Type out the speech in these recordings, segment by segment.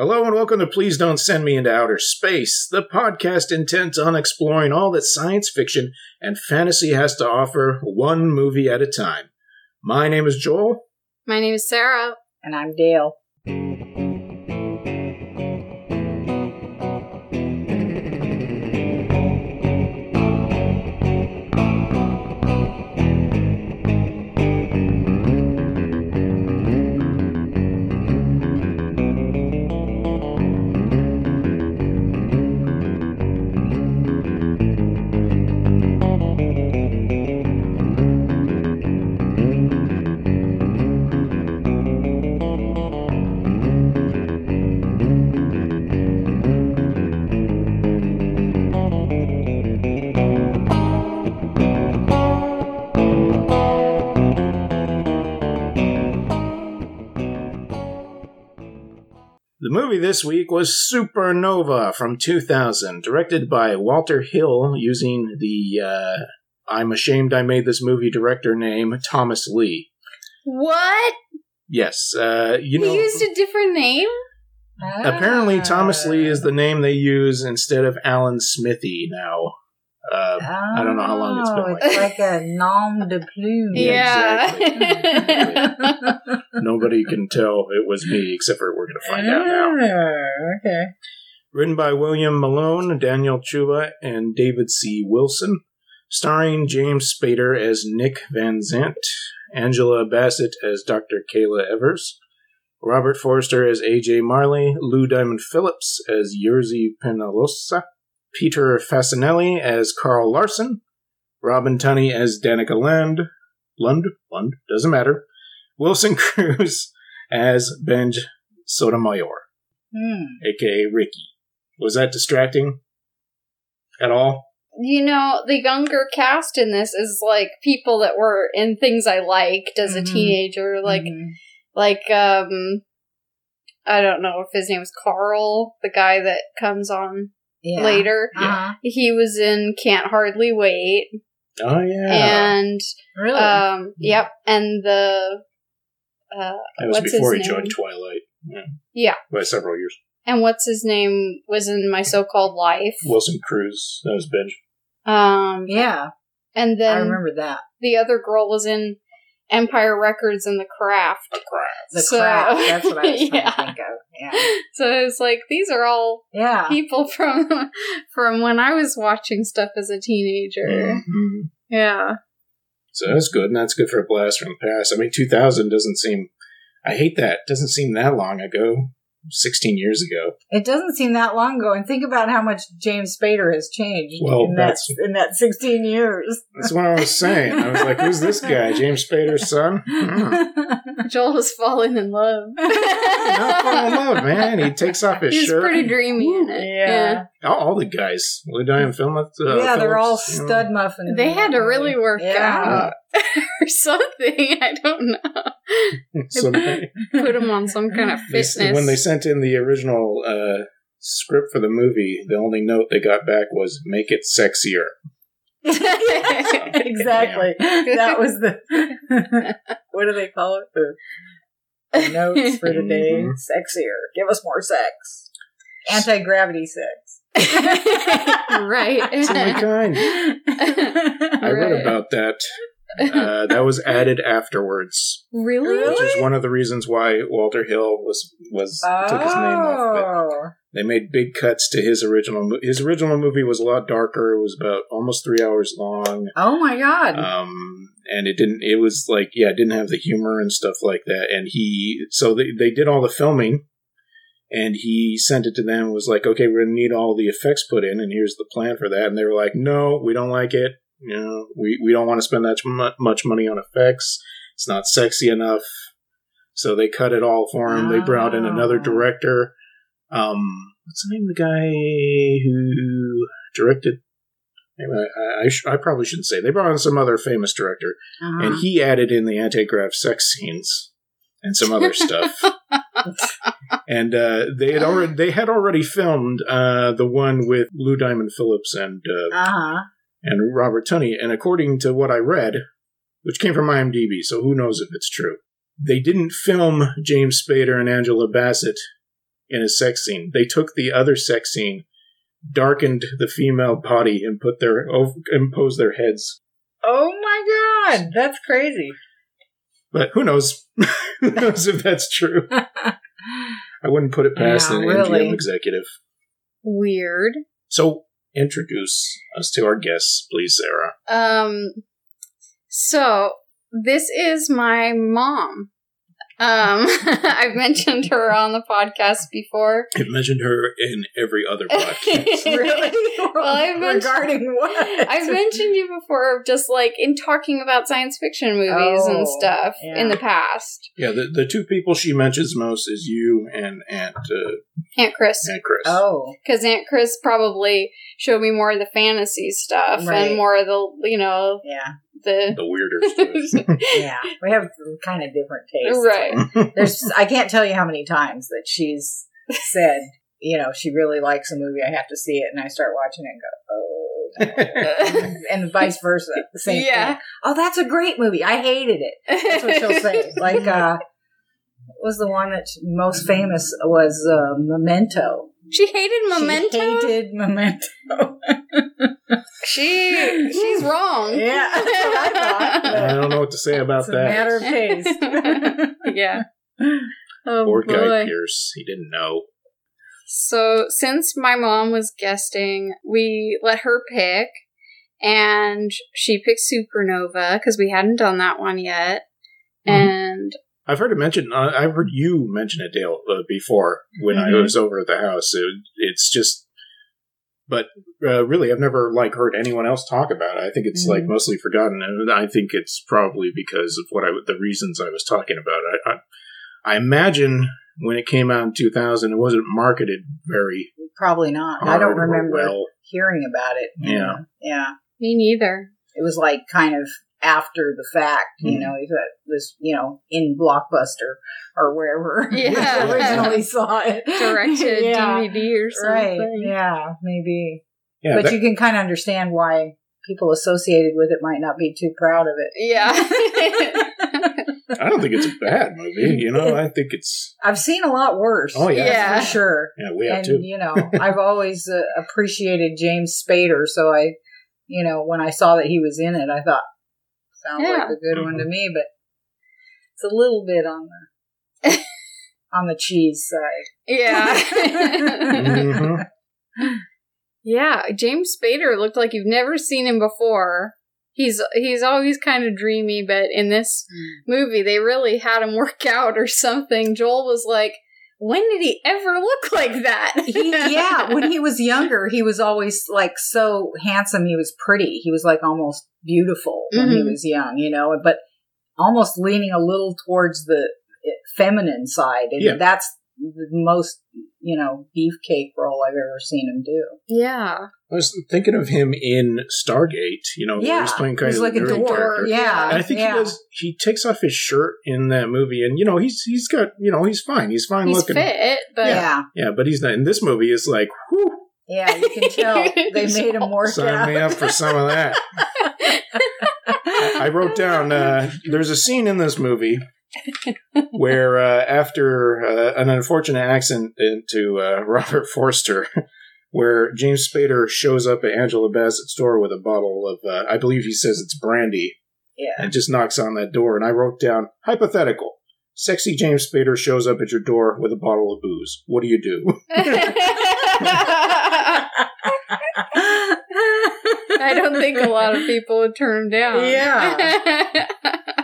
Hello and welcome to Please Don't Send Me into Outer Space, the podcast intent on exploring all that science fiction and fantasy has to offer, one movie at a time. My name is Joel. My name is Sarah. And I'm Dale. The movie this week was Supernova from 2000, directed by Walter Hill using the uh, I'm ashamed I made this movie director name Thomas Lee. What? Yes, uh, you know. he used a different name? Apparently, Thomas Lee is the name they use instead of Alan Smithee now. Uh, I don't know how long it's been Oh, like It's like a nom de plume. Yeah, Yeah. Nobody can tell it was me, except for we're going to find out now. Oh, okay. Written by William Malone, Daniel Chuba, and David C. Wilson. Starring James Spader as Nick Van Zant, Angela Bassett as Dr. Kayla Evers, Robert Forster as A.J. Marley, Lou Diamond Phillips as Jerzy Penalosa, Peter Facinelli as Carl Larson, Robin Tunney as Danica Land, Lund, Lund, doesn't matter, Wilson Cruz as Benj Sotomayor Hmm. aka Ricky. Was that distracting at all? you know, the younger cast in this is like people that were in things I liked as a Mhm. teenager. Like, Mhm. like, um, I don't know if his name name's Carl, the guy that comes on Yeah. later. Uh-huh. He was in Can't Hardly Wait. Oh yeah, And, Really? um, yep. And the, uh, that was what's before he his joined? Twilight. Yeah, Yeah. by several years. and what's his name was in My So Called Life. Wilson Cruz, that was Benj. Um, yeah. and then I remember that. the other girl was in Empire Records and The Craft. The craft. The So- crap. That's what I was trying Yeah. to think of. Yeah. So it's like these are all Yeah. people from from when I was watching stuff as a teenager. Mhm. Yeah. So that's good, and that's good for a blast from the past. I mean, 2000 doesn't seem. I hate that. Doesn't seem that long ago. 16 years ago. It doesn't seem that long ago, and think about how much James Spader has changed Well, in that in that sixteen years. That's what I was saying. I was like, "Who's this guy? James Spader's son?" Hmm. Joel is falling in love. Not falling in love, man. He takes off his He's shirt. He's pretty dreamy in it. Yeah. all, all the guys. Lou Diamond Film. Uh, yeah, they're all Phillips, you know. stud muffins. They had to really work Yeah. out or something. I don't know. So Put him on some kind of they- fitness. when they sent in the original uh, script for the movie, the only note they got back was "make it sexier." exactly. That was the what do they call it? The, the notes for the day. Mhm. Sexier. Give us more sex. Anti gravity sex. right. It's only kind. I read about that. Uh, that was added afterwards, really? which is one of the reasons why Walter Hill was was took his name off. Oh. They made big cuts to his original. mo- His original movie was a lot darker. It was about almost three hours long. Oh my god. um and it didn't it was like yeah it didn't have the humor and stuff like that and he so they, they did all the filming and he sent it to them and was like okay we're gonna need all the effects put in and here's the plan for that and they were like no we don't like it you know we, we don't want to spend that much money on effects it's not sexy enough so they cut it all for him they brought in another Oh. director um what's the name of the guy who directed I, I, sh- I probably shouldn't say. They brought in some other famous director, Uh-huh. and he added in the anti-grav sex scenes and some other stuff. and uh, they had already they had already filmed uh, the one with Lou Diamond Phillips and uh, Uh-huh. And Robert Tunney. And according to what I read, which came from IMDb, so who knows if it's true, they didn't film James Spader and Angela Bassett in a sex scene. They took the other sex scene, darkened the female body, and put their over, imposed their heads. Oh my god, that's crazy. But who knows? who knows if that's true? I wouldn't put it past Yeah, an really. MGM executive. Weird. So introduce us to our guests, please, Sarah. Um, so this is my mom. Um, I've mentioned her on the podcast before. I've mentioned her in every other podcast. really? Well, I've mentioned- Regarding what? I've mentioned you before, just like in talking about science fiction movies and Oh, stuff yeah. in the past. yeah, the, the two people she mentions most is you and Aunt uh, Aunt Chris. Aunt Chris. Oh, because Aunt Chris probably showed me more of the fantasy stuff Right. and more of the you know yeah, the the weirder yeah. We have kind of different tastes. right. There's, I can't tell you how many times that she's said, you know, she really likes a movie. I have to see it, and I start watching it and go, oh, no. and vice versa. The same Yeah. thing. Oh, that's a great movie. I hated it. That's what she'll say. Like, uh, what was the one that most famous was uh, Memento. She hated Memento. She hated Memento. She she's wrong. Yeah, that's what I thought. I don't know what to say about It's a that. matter of taste. yeah. Oh Poor Guy. Pierce. He didn't know. So since my mom was guesting, we let her pick, and she picked Supernova because we hadn't done that one yet. Mhm. And I've heard it mentioned. Uh, I've heard you mention it, Dale, uh, before when I Mhm. was over at the house. It, it's just, but uh, really, I've never like heard anyone else talk about it. I think it's like Mhm. mostly forgotten, and I think it's probably because of what I the reasons I was talking about. I, I, I imagine when it came out in 2000, it wasn't marketed very. Probably not. I don't remember Well, hearing about it. Yeah. know. Yeah. me neither. It was like kind of after the fact, you Mhm. know, it was, you know, in Blockbuster or wherever Yeah. we originally saw it. Directed yeah. DVD or something. Right. Yeah, maybe. yeah, but that- you can kind of understand why people associated with it might not be too proud of it. Yeah. I don't think it's a bad movie. You know, I think it's. I've seen a lot worse. Oh, yeah. Yeah. for sure. Yeah, we have and too. you know, I've always uh, appreciated James Spader, so I, you know, when I saw that he was in it, I thought sounds Yeah. like a good one to me, but it's a little bit on the on the cheese side. yeah. Mhm. yeah. James Spader looked like you've never seen him before. He's he's always kind of dreamy, but in this movie they really had him work out or something. Joel was like, "When did he ever look like that?" He, yeah, when he was younger, he was always like so handsome. He was pretty. He was like almost beautiful when he Mhm. was young, you know, but almost leaning a little towards the eh, feminine side. And Yeah. that's the most, you know, beefcake role I've ever seen him do. yeah. I was thinking of him in Stargate. You know, where Yeah, he's playing kind he's of like a door. character. Yeah, And I think yeah. he does. He takes off his shirt in that movie, and you know he's he's got you know he's fine. He's fine He's looking. fit, but yeah. Yeah, but he's not in this movie. It's like, whew, Yeah, you can tell they made him work sign out. me up for some of that. I wrote down. Uh, there's a scene in this movie where uh, after uh, an unfortunate accident to uh, Robert Forster. Where James Spader shows up at Angela Bassett's door with a bottle of, uh, I believe he says it's brandy, yeah. and just knocks on that door. And I wrote down hypothetical. Sexy James Spader shows up at your door with a bottle of booze. What do you do? I don't think a lot of people would turn him down. Yeah.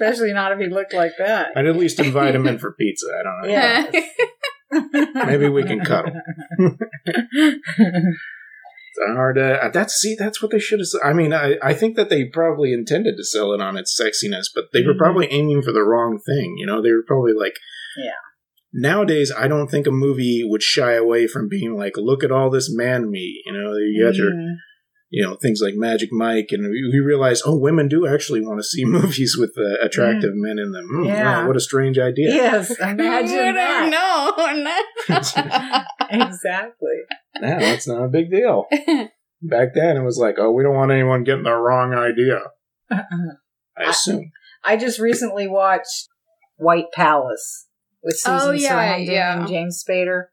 Especially not if he looked like that. I'd at least invite him in for pizza. I don't know. Yeah. Maybe we can cuddle. It's hard to, that's see that's what they should have. I mean, I, I think that they probably intended to sell it on its sexiness, but they were Mhm. probably aiming for the wrong thing. You know, they were probably like, Yeah. Nowadays, I don't think a movie would shy away from being like, "Look at all this man meat." You know, you got your Mm. You know things like Magic Mike, and we, we realize, oh, women do actually want to see movies with uh, attractive men in them. Mm. Yeah. wow, what a strange idea! Yes, imagine that. No, exactly. Now it's not a big deal. Back then, it was like, oh, we don't want anyone getting the wrong idea. I assume. I just recently watched White Palace. with Susan Oh, yeah, Sarandon yeah. and James Spader.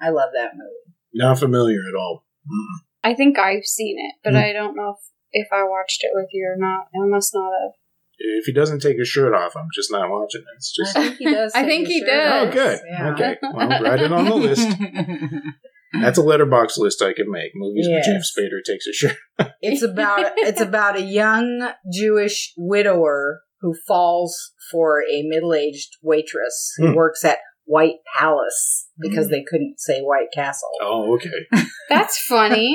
I love that movie. Not familiar at all. Mm. I think I've seen it, but Hmm. I don't know if, if I watched it with you or not. I must not have. If he doesn't take his shirt off, I'm just not watching it. It's just I think he does. I think he does. oh, good. Yeah. Okay, well, write it on the list. That's a Letterboxd list I can make. Movies Yes. where James Spader takes his shirt. It's about it's about a young Jewish widower who falls for a middle-aged waitress who Hmm. works at White Palace because they couldn't say White Castle. Oh, okay. That's funny.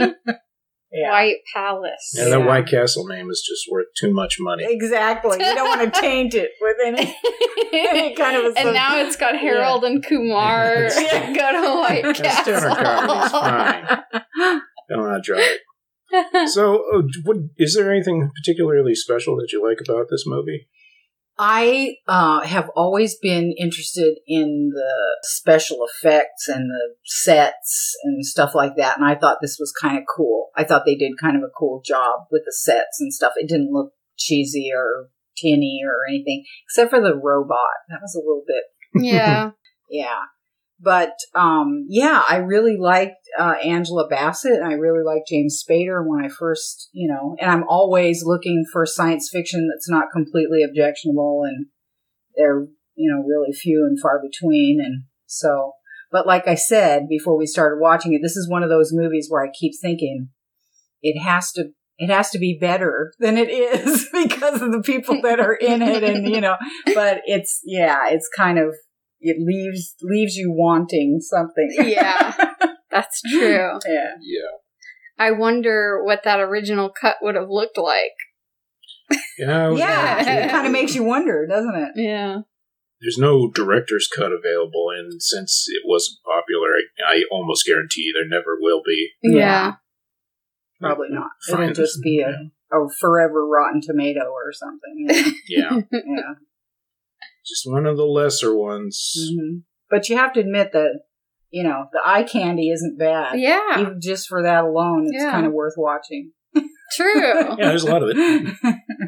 Yeah. White Palace. Yeah, that Yeah. White Castle name is just worth too much money. Exactly. You don't want to taint it with any. Any kind of a and now it's got Harold and Kumar Yeah. go to White That's Castle. standard comedy's fine. Don't want to try it. So, uh, what, is there anything particularly special that you like about this movie? I uh, have always been interested in the special effects and the sets and stuff like that, and I thought this was kind of cool. I thought they did kind of a cool job with the sets and stuff. It didn't look cheesy or tinny or anything, except for the robot. That was a little bit yeah. yeah. But um, yeah, I really liked uh, Angela Bassett, and I really liked James Spader when I first, you know. And I'm always looking for science fiction that's not completely objectionable, and they're you know really few and far between. And so, but like I said before we started watching it, this is one of those movies where I keep thinking it has to. It has to be better than it is because of the people that are in it, and you know. But it's yeah, it's kind of it leaves leaves you wanting something. Yeah. That's true. yeah. Yeah. I wonder what that original cut would have looked like. Yeah. Yeah, it kind of makes you wonder, doesn't it? Yeah. There's no director's cut available, and since it wasn't popular, I, I almost guarantee there never will be. Yeah. Probably not. Fine. It'll just be a, a forever rotten tomato or something. you know? Yeah. yeah. Just one of the lesser ones. hmm But you have to admit that, you know, the eye candy isn't bad. Yeah. Even just for that alone, it's Yeah. kind of worth watching. True. Yeah, there's a lot of it.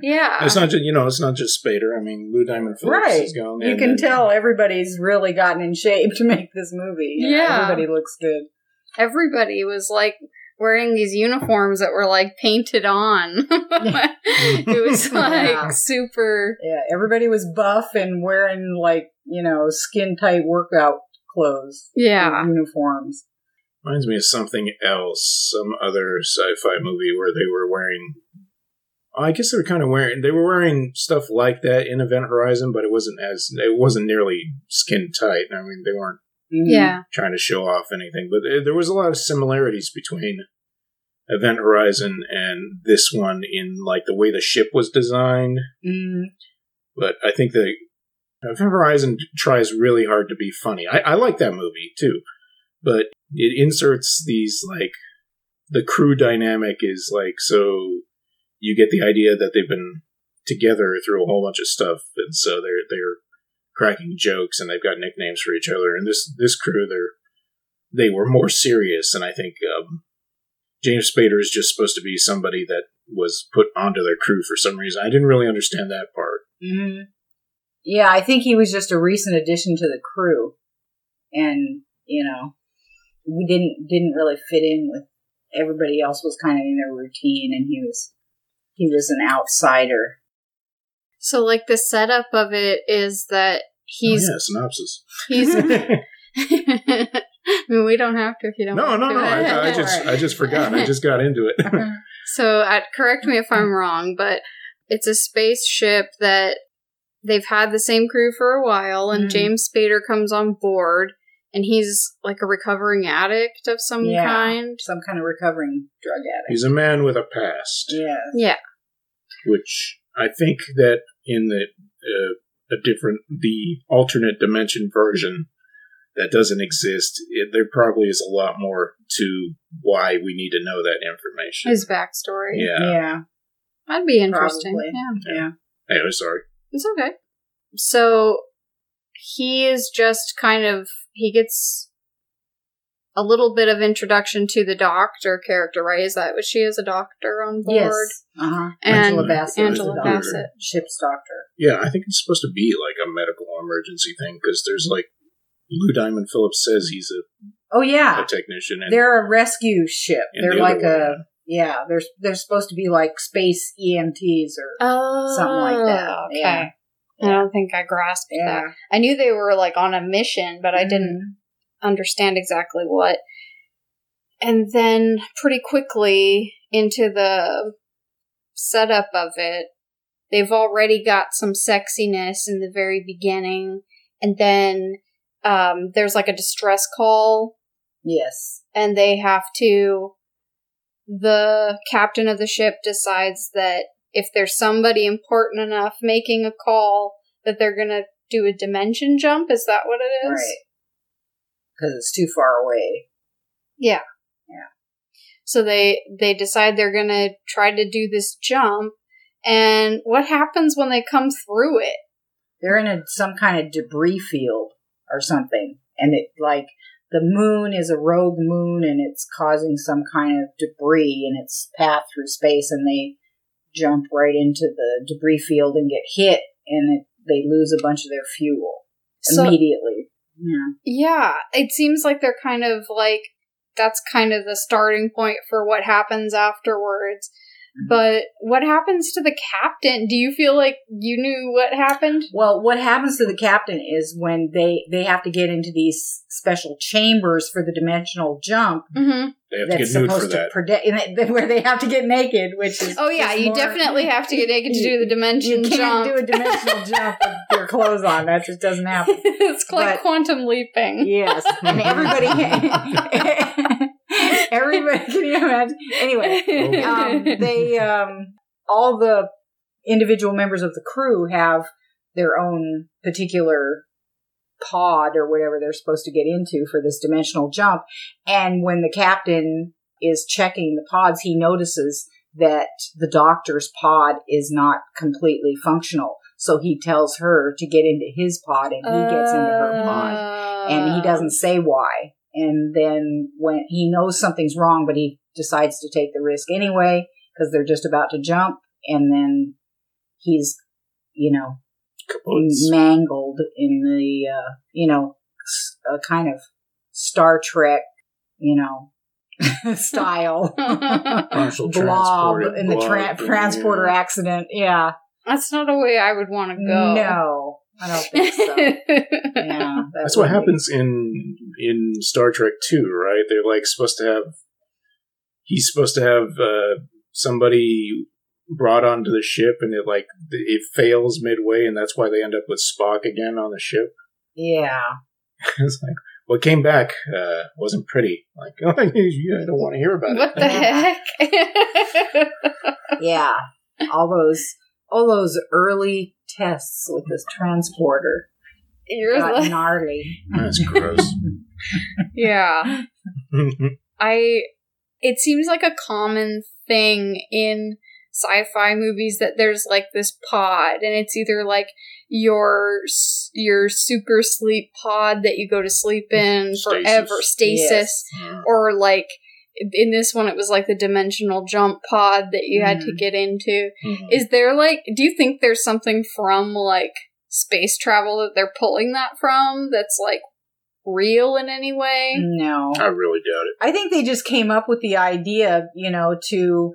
Yeah. It's not just you know, it's not just Spader. I mean, Lou Diamond Phillips Right. is going. There. You can then- tell everybody's really gotten in shape to make this movie. You Yeah. Everybody looks good. Everybody was like wearing these uniforms that were like painted on. it was like Yeah. super. Yeah, everybody was buff and wearing like, you know, skin tight workout clothes. Yeah. Uniforms. Reminds me of something else, some other sci-fi movie where they were wearing. Oh, I guess they were kind of wearing. They were wearing stuff like that in Event Horizon, but it wasn't as. It wasn't nearly skin tight. I mean, they weren't Mhm. Yeah. trying to show off anything, but there- was a lot of similarities between Event Horizon and this one in like the way the ship was designed. Mhm. But I think the Event Horizon tries really hard to be funny. I, I like that movie too, but it inserts these like the crew dynamic is like so you get the idea that they've been together through a whole bunch of stuff, and so they're they're cracking jokes and they've got nicknames for each other. And this this crew they're they were more serious, and I think um, James Spader is just supposed to be somebody that was put onto their crew for some reason. I didn't really understand that part. Mhm. Yeah, I think he was just a recent addition to the crew. And, you know, we didn't didn't really fit in with everybody else was kind of in their routine and he was he was an outsider. So like the setup of it is that he's oh, yeah, synopsis. he's. I mean, we don't have to if you don't. no, want no, to. no. I, I just I just forgot. I just got into it. So, uh, correct me if I'm wrong, but it's a spaceship that they've had the same crew for a while, and Mhm. James Spader comes on board, and he's like a recovering addict of some Yeah. kind. Some kind of recovering drug addict. He's a man with a past, yeah. Yeah, which I think that in the uh, a different the alternate dimension version that doesn't exist, it, there probably is a lot more to why we need to know that information. his backstory. yeah. Yeah. That'd be interesting. Probably. Yeah, Yeah. Anyway, sorry. it's okay. So he is just kind of he gets a little bit of introduction to the doctor character, right? Is that what she is a doctor on board? Yes. Uh-huh. And Angela Bassett. is Angela the doctor. Bassett. Ship's doctor. Yeah, I think it's supposed to be like a medical emergency thing because there's like Lou Diamond Phillips says he's a, Oh yeah, a technician, and they're a rescue ship. They're the like a one. yeah. They're they're supposed to be like space EMTs or Oh, something like that. Okay. Yeah. I don't think I grasped that. I knew they were like on a mission, but I didn't understand exactly what. And then pretty quickly into the setup of it, they've already got some sexiness in the very beginning. And then um, there's like a distress call, Yes. and they have to. The captain of the ship decides that if there's somebody important enough making a call, that they're gonna do a dimension jump. Is that what it is? Right. Because it's too far away. Yeah. Yeah. So they they decide they're gonna try to do this jump, and what happens when they come through it? They're in a, some kind of debris field or something, and it like the moon is a rogue moon, and it's causing some kind of debris in its path through space, and they jump right into the debris field and get hit, and it, they lose a bunch of their fuel So immediately. Yeah. yeah, it seems like they're kind of like that's kind of the starting point for what happens afterwards. But what happens to the captain? Do you feel like you knew what happened? Well, what happens to the captain is when they they have to get into these special chambers for the dimensional jump Mm-hmm. they have to that's get nude for supposed to that. predict where they have to get naked, which is Oh yeah, you more- definitely have to get naked to do the dimension jump. You can't jump. do a dimensional jump with your clothes on. That just doesn't happen. it's like But- quantum leaping. Yes, and everybody, everybody, can you imagine? Anyway, um, they um, all the individual members of the crew have their own particular pod or whatever they're supposed to get into for this dimensional jump. And when the captain is checking the pods, he notices that the doctor's pod is not completely functional. So he tells her to get into his pod and he gets into her pod and he doesn't say why. And then when he knows something's wrong, but he decides to take the risk anyway because they're just about to jump, and then he's, you know, Capotes. mangled in the, uh, you know, a kind of Star Trek, you know, style Partial blob in the tra- blob, transporter yeah. accident. Yeah, That's not a way I would want to go. no, I don't think so. Yeah, that That's what be- happens in in Star Trek Two, right? They're like supposed to have. He's supposed to have uh, somebody brought onto the ship, and it like it fails midway, and that's why they end up with Spock again on the ship. Yeah. it's like what came back uh, wasn't pretty. Like, oh, yeah, I don't want to hear about what it. What the heck? yeah, all those all those early tests with this transporter You're got like, gnarly. That's gross. yeah. I it seems like a common thing in sci-fi movies that there's like this pod and it's either like your your super sleep pod that you go to sleep in Stasis. forever stasis Yes. or like in this one it was like the dimensional jump pod that you had to Mhm. get into Mhm. is there like do you think there's something from like space travel that they're pulling that from that's like real in any way No, I really doubt it. I think they just came up with the idea, you know, to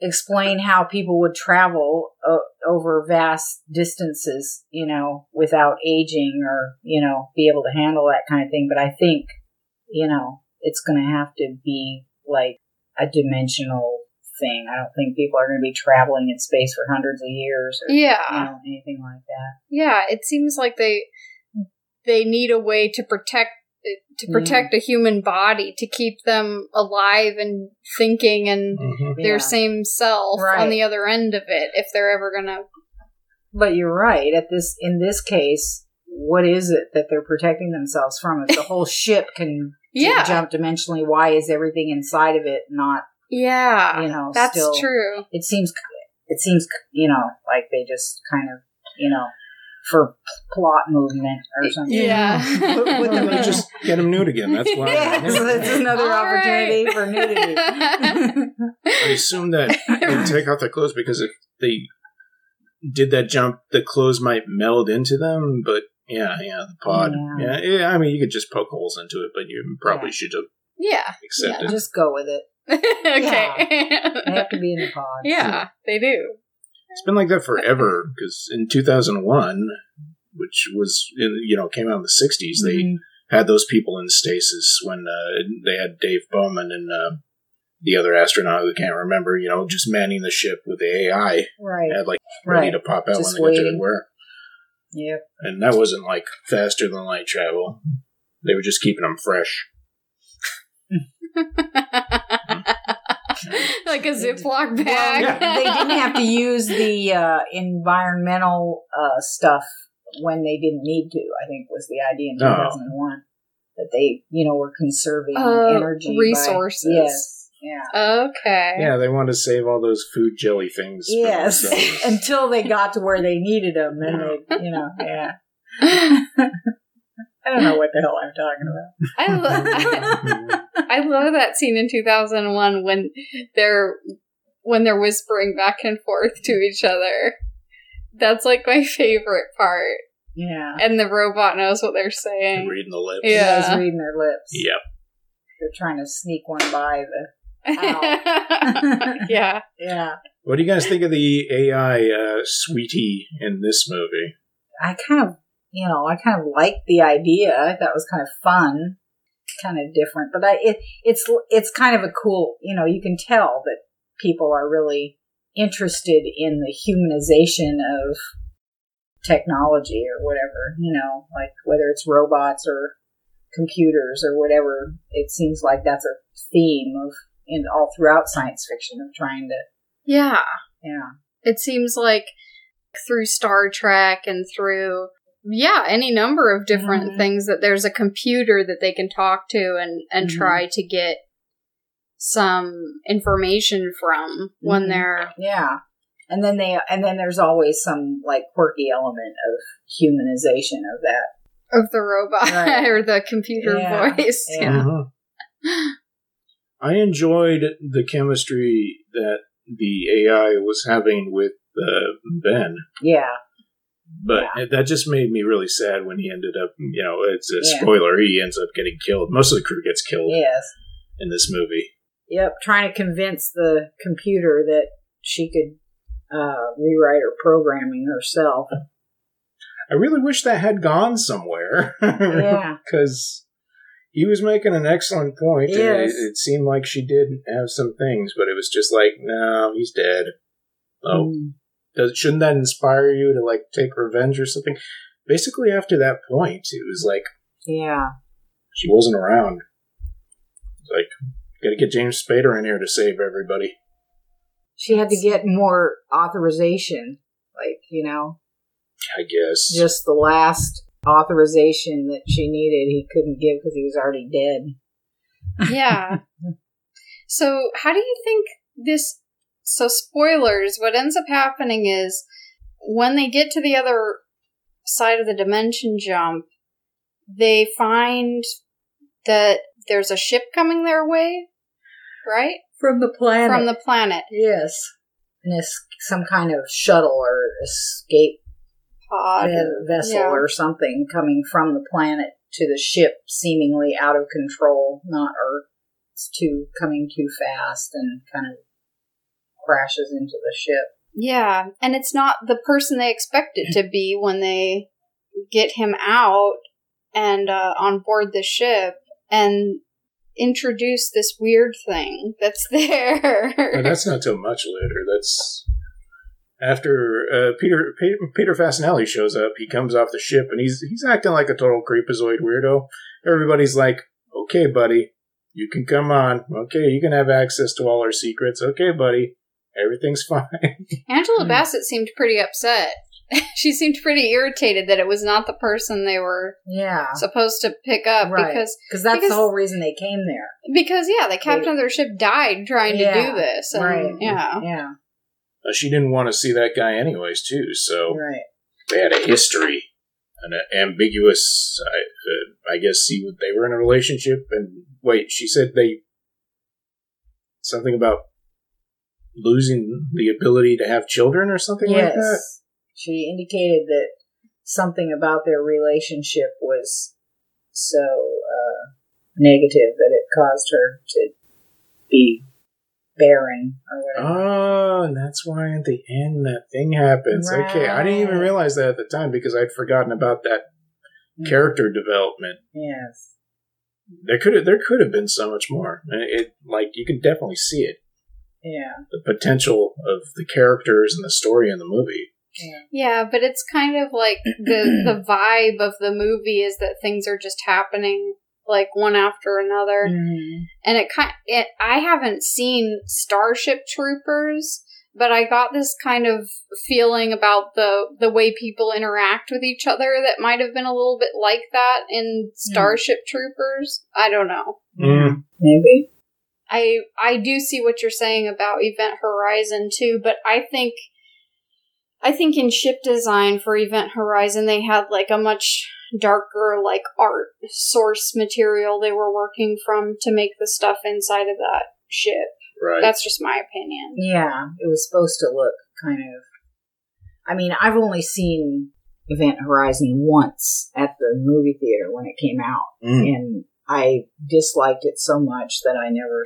explain how people would travel o- over vast distances, you know, without aging or, you know, be able to handle that kind of thing. But I think, you know, it's going to have to be like a dimensional thing. I don't think people are going to be traveling in space for hundreds of years or, yeah you know, anything like that. Yeah, it seems like they they need a way to protect to protect a human body to keep them alive and thinking and Mhm. their Yeah. same self Right. on the other end of it if they're ever gonna But you're right. At this, in this case, what is it that they're protecting themselves from? If the whole ship can j- Yeah. jump dimensionally, why is everything inside of it not? yeah You know, that's still, true It seems, it seems, you know, like they just kind of, you know, for plot movement or something. Yeah. Put- put them just get them nude again. That's why. Yes, that's another All opportunity right. for nudity. I assume that they take off their clothes because if they did that jump, the clothes might meld into them. But Yeah, yeah, the pod. Yeah. Yeah. yeah, I mean, you could just poke holes into it, but you probably Yeah. should have Yeah. accepted. Just go with it. okay. They have to be in the pod. yeah, they do. It's been like that forever because in 2001, which was in, you know came out in the 60s, they Mhm. had those people in stasis when uh, they had Dave Bowman and uh, the other astronaut who can't remember, you know, just manning the ship with the AI. Right. Had like ready Right. to pop out Just when they got to waiting. where. Yep. And that wasn't like faster than light travel. They were just keeping them fresh. like a Ziploc bag. Yeah. they didn't have to use the uh, environmental uh, stuff when they didn't need to. I think was the idea in No. 2001 that they, you know, were conserving Uh, energy by- resources. yes. Yeah. Okay. Yeah, they wanted to save all those food jelly things. Yes. Until they got to where they needed them, then they, you know, yeah. I don't know what the hell I'm talking about. I, lo- I, I love that scene in 2001 when they're when they're whispering back and forth to each other. That's like my favorite part. Yeah. And the robot knows what they're saying. reading the lips. Yeah. Guys reading their lips. Yep. They're trying to sneak one by the. yeah. Yeah. What do you guys think of the AI uh, sweetie in this movie? I kind of, you know, I kind of liked the idea. That was kind of fun, kind of different. But I, it, it's, it's kind of a cool, you know, you can tell that people are really interested in the humanization of technology or whatever, you know, like whether it's robots or computers or whatever. It seems like that's a theme of in all throughout science fiction of trying to, Yeah. yeah, It seems like through Star Trek and through yeah, any number of different Mhm. things that there's a computer that they can talk to and and Mhm. try to get some information from when Mhm. they're Yeah. And then they and then there's always some like quirky element of humanization of that. of the robot Right. or the computer Yeah. voice. Yeah. Mhm. I enjoyed the chemistry that the AI was having with uh, Ben, Yeah. but that just made me really sad when he ended up. You know, it's a Yeah. spoiler. He ends up getting killed. Most of the crew gets killed Yes. in this movie. Yep. Trying to convince the computer that she could uh, rewrite her programming herself. I really wish that had gone somewhere. Yeah. because he was making an excellent point, and it, Yes. it seemed like she did have some things, but it was just like, no, he's dead. Oh, Mm. does, shouldn't that inspire you to like take revenge or something? Basically, after that point, it was like Yeah. she wasn't around. It's like, got to get James Spader in here to save everybody. She had to get more authorization. Like, you know, I guess. just the last authorization that she needed, he couldn't give because he was already dead. yeah. So, how do you think this? So, spoilers. What ends up happening is when they get to the other side of the dimension jump, they find that there's a ship coming their way, right? From the planet. From the planet. Yes. And it's some kind of shuttle or escape Pod. ve- vessel yeah. or something coming from the planet to the ship, seemingly out of control, not Earth. It's too coming too fast and kind of crashes into the ship. Yeah, and it's not the person they expect it to be when they get him out and uh, on board the ship and introduce this weird thing that's there. But that's not till much later. That's after uh, Peter Peter Peter Facinelli shows up. He comes off the ship and he's he's acting like a total creepazoid weirdo. Everybody's like, "Okay, buddy, you can come on. Okay, you can have access to all our secrets. Okay, buddy, everything's fine." Angela Hmm. Bassett seemed pretty upset. she seemed pretty irritated that it was not the person they were Yeah. supposed to pick up Right. because Because that's because- the whole reason they came there. because yeah, the captain of their ship died trying to do this. And, right. Yeah. Yeah. Uh, she didn't want to see that guy anyways, too. So Right. they had a history, an ambiguous. I, uh, I guess he, they were in a relationship. And wait, she said they something about losing the ability to have children or something like that. Yes. She indicated that something about their relationship was so uh, negative that it caused her to be barren or whatever. Oh, and that's why at the end that thing happens. Okay, I didn't even realize that at the time because I'd forgotten about that Mm. character development. Yes. There could have there could have been so much more. It, it like you can definitely see it, Yeah. the potential of the characters and the story in the movie. Yeah. Yeah, but it's kind of like the the vibe of the movie is that things are just happening like one after another, Mhm. and it kind. It, I haven't seen Starship Troopers, but I got this kind of feeling about the the way people interact with each other that might have been a little bit like that in Starship Troopers. I don't know. Mm. Maybe. I I do see what you're saying about Event Horizon too, but I think I think in ship design for Event Horizon they had like a much darker like art source material they were working from to make the stuff inside of that ship. Right. That's just my opinion. Yeah, it was supposed to look kind of. I mean, I've only seen Event Horizon once at the movie theater when it came out, Mm. and I disliked it so much that I never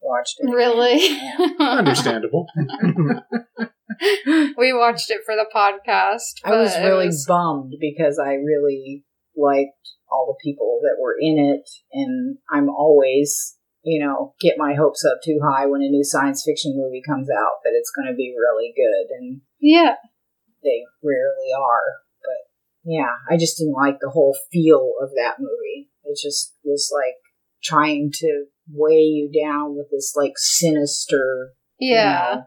watched it. Really? Yeah. Understandable. we watched it for the podcast. I was really was- bummed because I really liked all the people that were in it, and I'm always, you know, get my hopes up too high when a new science fiction movie comes out that it's going to be really good, and yeah. they rarely are. But yeah, I just didn't like the whole feel of that movie. It just was like trying to weigh you down with this like sinister, you Yeah. know,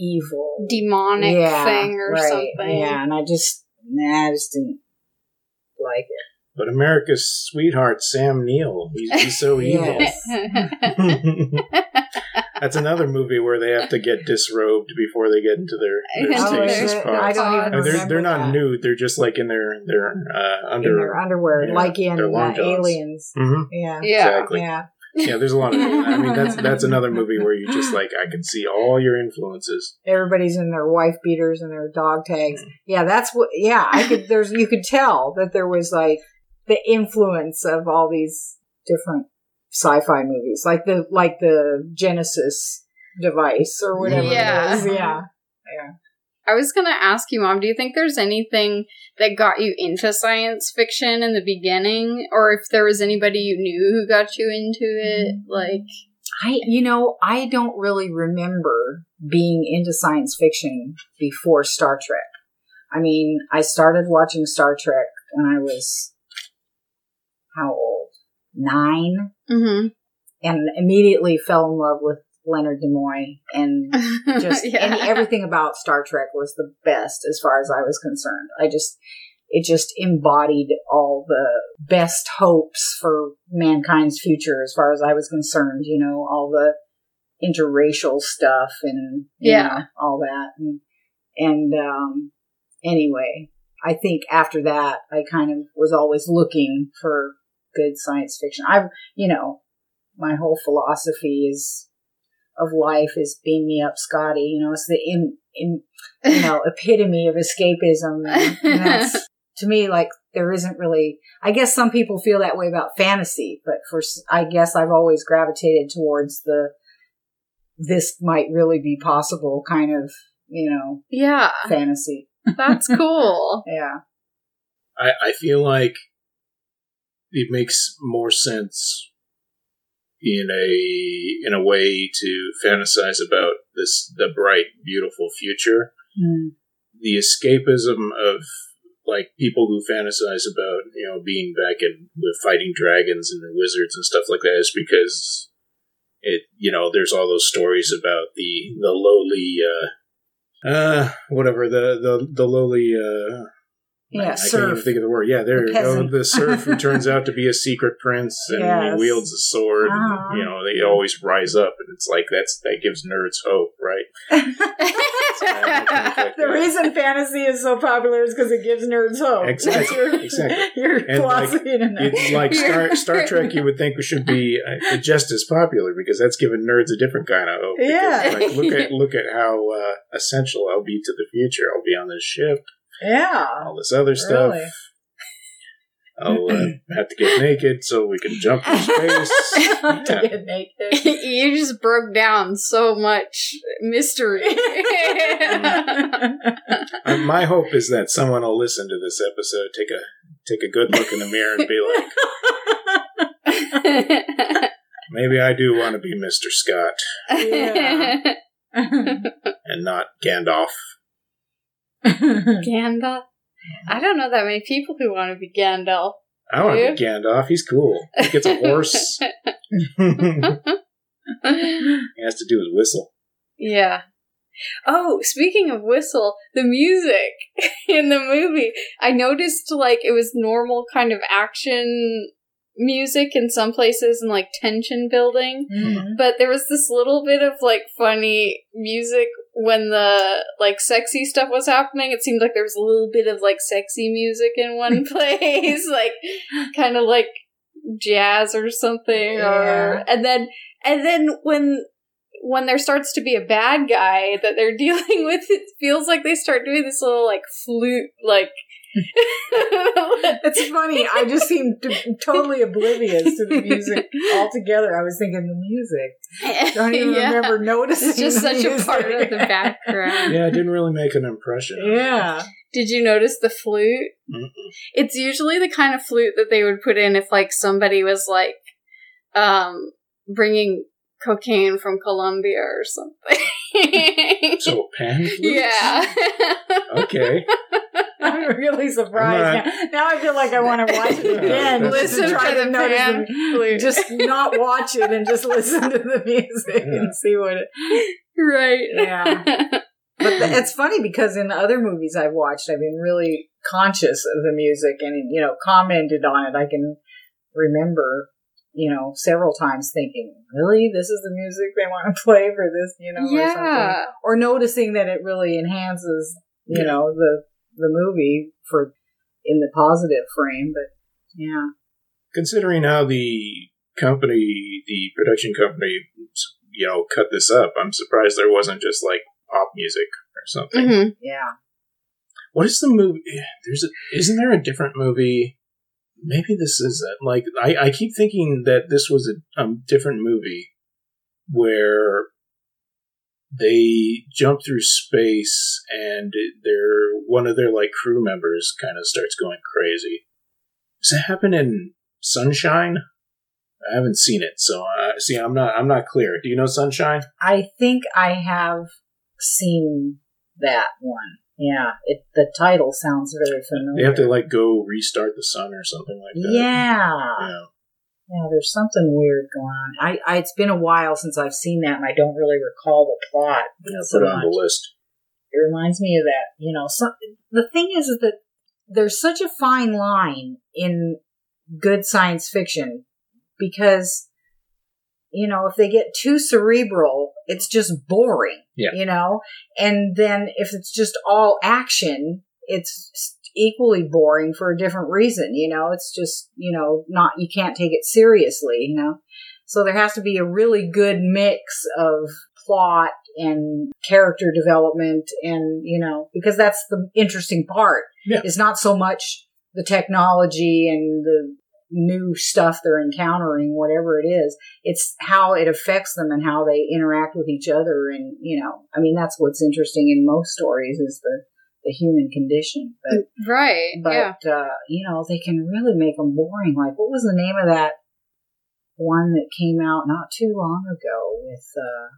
evil Demonic Yeah, thing or right, something. Yeah, and I just, nah, I just didn't like it. But America's sweetheart, Sam Neill, he's, he's so evil. That's another movie where they have to get disrobed before they get into their, their Oh, stasis is it? pod. I don't even I mean, they're, remember they're not that. nude. They're just like in their their uh, in under. their underwear, yeah, like in their long uh, johns. Aliens. hmm Yeah, yeah. Exactly. yeah, Yeah, there's a lot of. I mean, that's that's another movie where you just like I can see all your influences. everybody's in their wife beaters and their dog tags. Yeah, that's what. Yeah, I could. There's you could tell that there was like the influence of all these different sci-fi movies, like the like the Genesis device or whatever Yeah. it is. Yeah, I was gonna ask you, Mom, do you think there's anything that got you into science fiction in the beginning? Or if there was anybody you knew who got you into it? Like I you know I don't really remember being into science fiction before Star Trek. I mean, I started watching Star Trek when I was how old? Nine. mm-hmm. and immediately fell in love with Leonard Nimoy and just yeah. any, everything about Star Trek was the best as far as I was concerned. I just it just embodied all the best hopes for mankind's future as far as I was concerned, you know, all the interracial stuff and you Yeah. know, all that and and um anyway, I think after that I kind of was always looking for good science fiction. I've, you know, my whole philosophy is of life is beam me up, Scotty. You know, it's the in, in you know epitome of escapism. And, and that's to me like there isn't really. I guess some people feel that way about fantasy, but for I guess I've always gravitated towards the this might really be possible kind of you know yeah, fantasy. that's cool. Yeah. I, I feel like it makes more sense in a in a way to fantasize about this the bright beautiful future Mm. the escapism of like people who fantasize about you know being back in with fighting dragons and wizards and stuff like that is because it you know there's all those stories about the the lowly uh uh whatever the the the lowly uh Yeah, I can't even think of the word. Yeah, there The you go. The serf who turns out to be a secret prince and Yes. he wields a sword. Uh-huh. you know, they always rise up, and it's like that's that gives nerds hope, right? the reason fantasy is so popular is because it gives nerds hope. Exactly, your, exactly. your And, like, philosophy in a nutshell. It's like Star Star Trek. You would think should be uh, just as popular because that's giving nerds a different kind of hope. Because, Yeah. like, look at look at how uh, essential I'll be to the future. I'll be on this ship. Yeah. all this other stuff. Really? I'll uh, have to get naked so we can jump in space. to get naked. you just broke down so much mystery. Uh, My hope is that someone will listen to this episode, take a take a good look in the mirror, and be like, maybe I do want to be Mister Scott Yeah. and not Gandalf. Gandalf? I don't know that many people who want to be Gandalf. I want to be Gandalf. He's cool. He gets a horse. he has to do his whistle. Yeah. Oh, speaking of whistle, the music in the movie, I noticed like it was normal kind of action music in some places and like tension building. Mhm. But there was this little bit of like funny music when the like sexy stuff was happening. It seemed like there was a little bit of like sexy music in one place, like kind of like jazz or something. Yeah. Or and then and then when when there starts to be a bad guy that they're dealing with, it feels like they start doing this little like flute like. It's funny. I just seemed to- totally oblivious to the music altogether. I was thinking the music. I don't even Yeah. remember noticing. It's just the such a part of the background. Yeah, it didn't really make an impression. Yeah. Did you notice the flute? Mm-mm. It's usually the kind of flute that they would put in if like somebody was like um bringing cocaine from Colombia or something. So pan flutes? yeah. Okay. I'm really surprised. Right. Now, now I feel like I want to watch it again. Yeah, just to try to the notice pan the- Just not watch it and just listen to the music Yeah. and see what it. right. Yeah. But the, it's funny because in other movies I've watched, I've been really conscious of the music and you know commented on it. I can remember, you know, several times thinking, "Really, this is the music they want to play for this," you know, or something, yeah. or noticing that it really enhances, you Yeah. know, the the movie for in the positive frame. But yeah, Considering how the company, the production company, you know, cut this up, I'm surprised there wasn't just like pop music or something. hmm yeah, What is the movie? There's a, isn't there a different movie? Maybe this is it. Like I, I keep thinking that this was a um, different movie where they jump through space and their one of their like crew members kind of starts going crazy. Does that happen in Sunshine? I haven't seen it, so uh, see, I'm not I'm not clear. Do you know Sunshine? I think I have seen that one. Yeah, it the title sounds very familiar. They have to like go restart the sun or something like that. Yeah. Yeah. Yeah, there's something weird going on. I, I it's been a while since I've seen that, and I don't really recall the plot. Yeah, so put it on much. the list. It reminds me of that. You know, some, the thing is that there's such a fine line in good science fiction because you know if they get too cerebral, it's just boring. Yeah. You know, and then if it's just all action, it's equally boring for a different reason. You know, it's just you know not you can't take it seriously. You know, so there has to be a really good mix of plot and character development and you know because that's the interesting part Yeah. it's not so much the technology and the new stuff they're encountering whatever it is it's how it affects them and how they interact with each other and you know i mean that's what's interesting in most stories is the the human condition but Right. yeah. but uh, you know they can really make them boring. Like what was the name of that one that came out not too long ago with uh,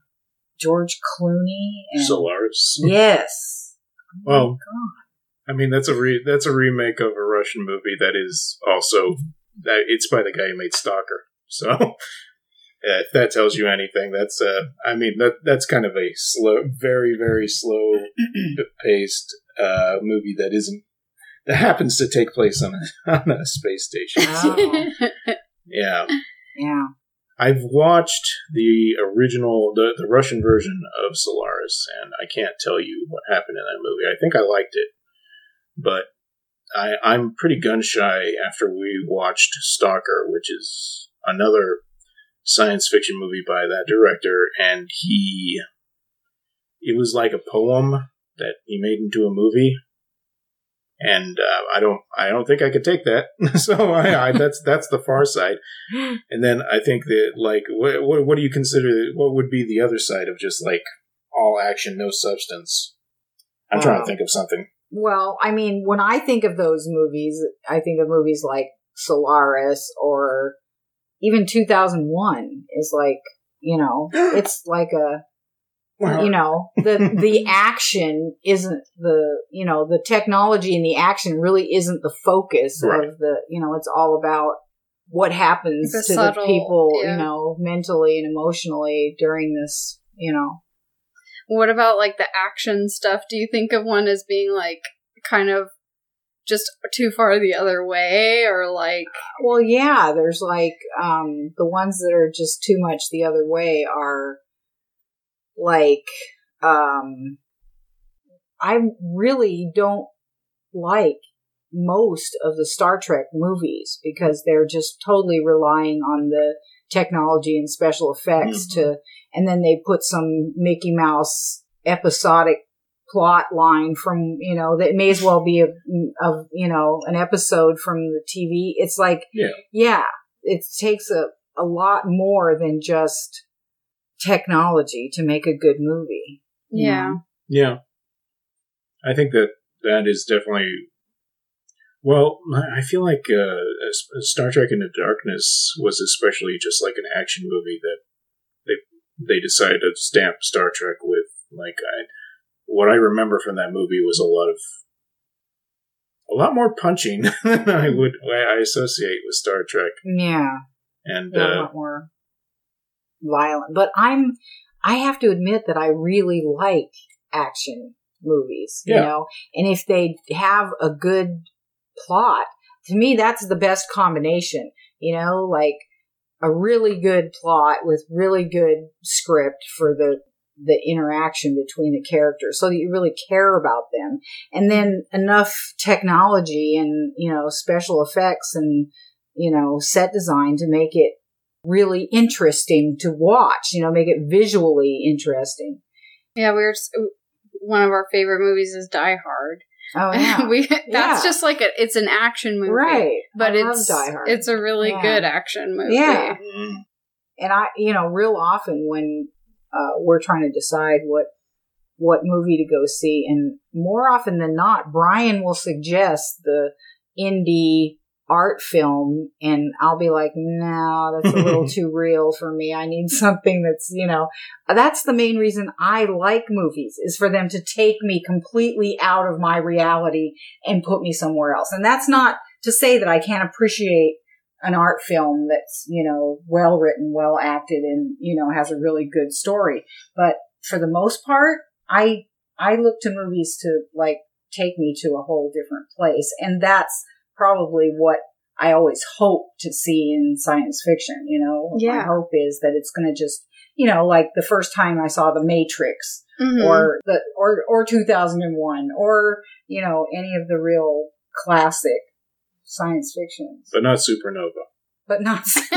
George Clooney and Solaris. yes. Oh my Well, God. I mean that's a re- that's a remake of a Russian movie that is also that it's by the guy who made Stalker. So if that tells you anything, that's uh I mean that that's kind of a slow, very very slow paced uh movie that isn't that happens to take place on a, on a space station. Oh, Yeah. yeah. I've watched the original, the, the Russian version of Solaris, and I can't tell you what happened in that movie. I think I liked it, but I, I'm pretty gun shy after we watched Stalker, which is another science fiction movie by that director, and he, it was like a poem that he made into a movie. and uh, I don't I don't think I could take that. so I, I, that's that's the far side. And then I think that like what, what what do you consider what would be the other side of just like all action no substance? I'm trying to think of something. Well, I mean, when I think of those movies, I think of movies like Solaris or even 2001 is like, you know, it's like a, you know, the, the action isn't the, you know, the technology and the action really isn't the focus Right. of the, you know, it's all about what happens The to subtle, the people, yeah. you know, mentally and emotionally during this, you know. What about like the action stuff? Do you think of one as being like kind of just too far the other way or like Well, yeah, there's like um the ones that are just too much the other way are like um I really don't like most of the Star Trek movies because they're just totally relying on the technology and special effects to and then they put some Mickey Mouse episodic plot line from you know that may as well be a, of you know an episode from the TV. It's like Yeah. yeah, it takes a a lot more than just technology to make a good movie. yeah. know? Yeah, I think that that is definitely. Well, I feel like uh, Star Trek Into Darkness was especially just like an action movie that they they decided to stamp Star Trek with. Like, I, what I remember from that movie was a lot of a lot more punching than I would I associate with Star Trek, Yeah. and yeah, a uh, lot more violent. But I'm, I have to admit that I really like action movies, you know, and if they have a good plot, to me, that's the best combination, you know, like a really good plot with really good script for the, the interaction between the characters so that you really care about them. And then enough technology and you know special effects and you know set design to make it really interesting to watch you know make it visually interesting Yeah, we were just, one of our favorite movies is Die Hard. oh yeah we that's Yeah. just like a, it's an action movie. right But I love it's Die Hard. it's a really Yeah. good action movie. Yeah. mm, and I, you know, real often when uh, we're trying to decide what what movie to go see, and more often than not, Brian will suggest the indie art film, and I'll be like, "No, that's a little too real for me. I need something that's, you know." That's the main reason I like movies is for them to take me completely out of my reality and put me somewhere else. And that's not to say that I can't appreciate an art film that's, you know, well written, well acted and, you know, has a really good story. But for the most part, I, I look to movies to like take me to a whole different place. And that's probably what I always hope to see in science fiction, you know. yeah. My hope is that it's going to just, you know, like the first time I saw The Matrix Mhm. or the or or 2001 or, you know, any of the real classic science fictions. but not Supernova. But not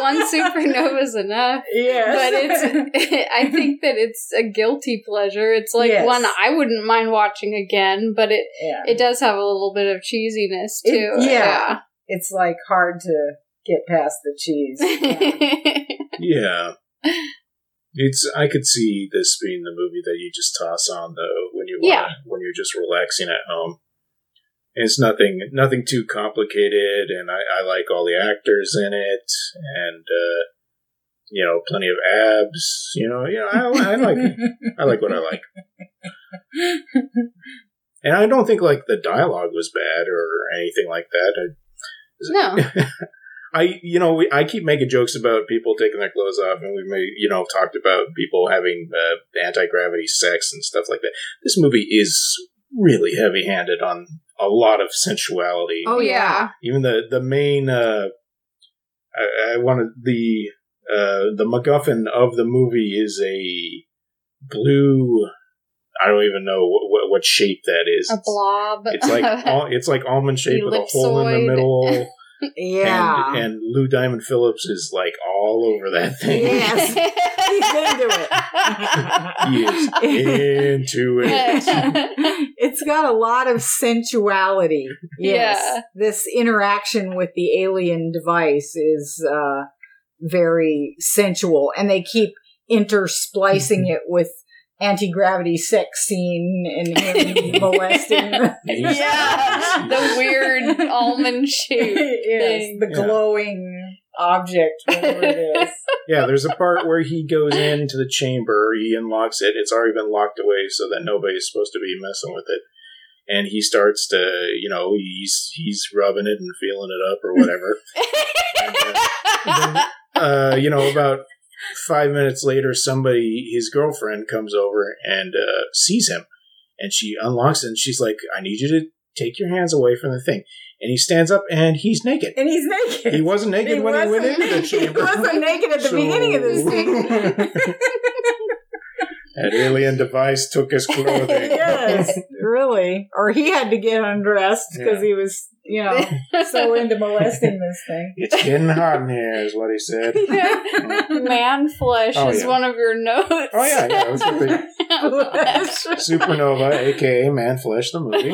one supernova is enough. Yes. But it's I think that it's a guilty pleasure. It's like Yes. one I wouldn't mind watching again, but it yeah. it does have a little bit of cheesiness It- too. yeah. it's like hard to get past the cheese. Yeah. Yeah. It's I could see this being the movie that you just toss on though when you wanna, Yeah. when you're just relaxing at home. It's nothing nothing too complicated and I, I like all the actors in it and uh you know, plenty of abs, you know, yeah, I, I like I like what I like. And I don't think like the dialogue was bad or anything like that. I, no. I, you know, we, I keep making jokes about people taking their clothes off, and we may, you know, talked about people having uh, anti gravity sex and stuff like that. This movie is really heavy handed on a lot of sensuality. Oh, yeah. Even the the main, uh, I, I wanted the uh, the MacGuffin of the movie is a blue. I don't even know what, what, what shape that is. A blob. It's like al- it's like almond shaped with a hole in the middle. Yeah. And, and Lou Diamond Phillips is like all over that thing. Yes. He's into it. He is into it. It's got a lot of sensuality. Yes. Yeah. This interaction with the alien device is uh, very sensual, and they keep intersplicing it with anti gravity sex scene and him molesting. He's- yeah, the weird almond shape yes, thing. the Yeah. glowing object, whatever it is. Yeah, there's a part where he goes into the chamber, he unlocks it. It's already been locked away so that nobody's supposed to be messing with it. And he starts to, you know, he's he's rubbing it and feeling it up or whatever. And, uh, uh, you know, about five minutes later, somebody, his girlfriend, comes over and uh, sees him, and she unlocks it. and she's like, "I need you to take your hands away from the thing." And he stands up and he's naked. And he's naked. He wasn't naked when he went wasn't- into the chamber. He wasn't naked at the So- beginning of this thing. That alien device took his clothing. yes, really. Or he had to get undressed because Yeah. he was, you know, so into molesting this thing. It's getting hot in here, is what he said. Man flesh Oh, is yeah. one of your notes. Oh yeah, yeah. That's what they, Supernova, aka Man Flesh, the movie.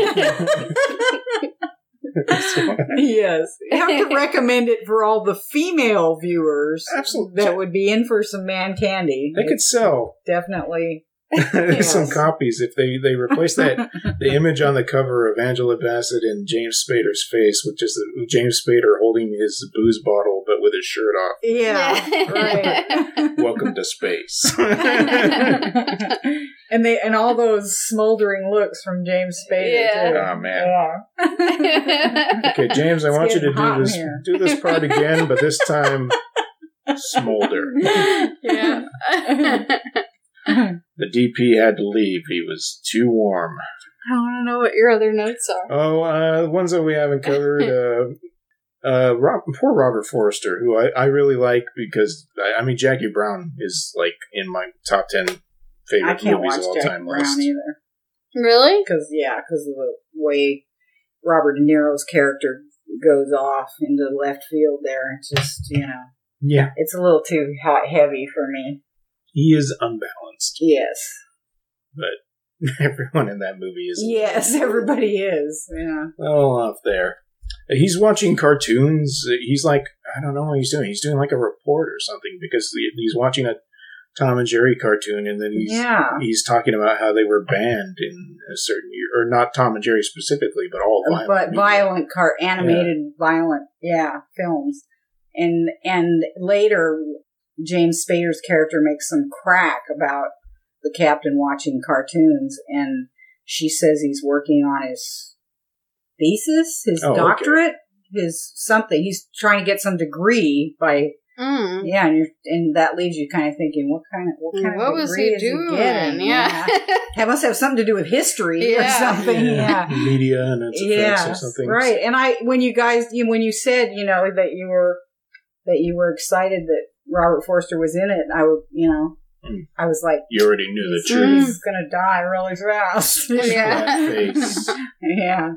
So, yes. You have to recommend it for all the female viewers Absolutely. that would be in for some man candy. they could sell Definitely. some copies if they they replace that the image on the cover of Angela Bassett and James Spader's face with just James Spader holding his booze bottle but with his shirt off. Yeah, right. Welcome to space. And they and all those smoldering looks from James Spader Yeah. too. oh man. Yeah. Okay, James, I It's want you to do this here. do this part again, but this time smolder. yeah. The DP had to leave. He was too warm. I want to know what your other notes are. Oh, uh, ones that we haven't covered. Uh, uh, Rob, poor Robert Forrester, who I, I really like because I, I mean Jackie Brown is like in my top ten favorite I can't movies watch of all Jack time Brown list. either Really? because yeah, because of the way Robert De Niro's character goes off into left field there. It's just you know, Yeah, it's a little too hot heavy for me. he is unbalanced, Yes, but everyone in that movie is yes, everybody is. Yeah, oh, well off there. He's watching cartoons. He's like, I don't know what he's doing. He's doing like a report or something because he's watching a Tom and Jerry cartoon, and then he's yeah. he's talking about how they were banned in a certain year, or not Tom and Jerry specifically, but all violent. but media. violent car animated violent yeah films and and later james spader's character makes some crack about the captain watching cartoons and she says he's working on his thesis his Oh, okay. doctorate his something he's trying to get some degree by Mm. yeah and, you're, and that leaves you kind of thinking what kind of what kind What of was degree he is doing? he getting yeah. that must have something to do with history or Yeah. something yeah media and its effects or something. Right. And I, when you guys, you, when you said, you know, that you were, that you were excited that Robert Forster was in it, I would, you know, Mm. I was like, You already knew the he's, truth. he's gonna die really fast. Yeah. Face. yeah.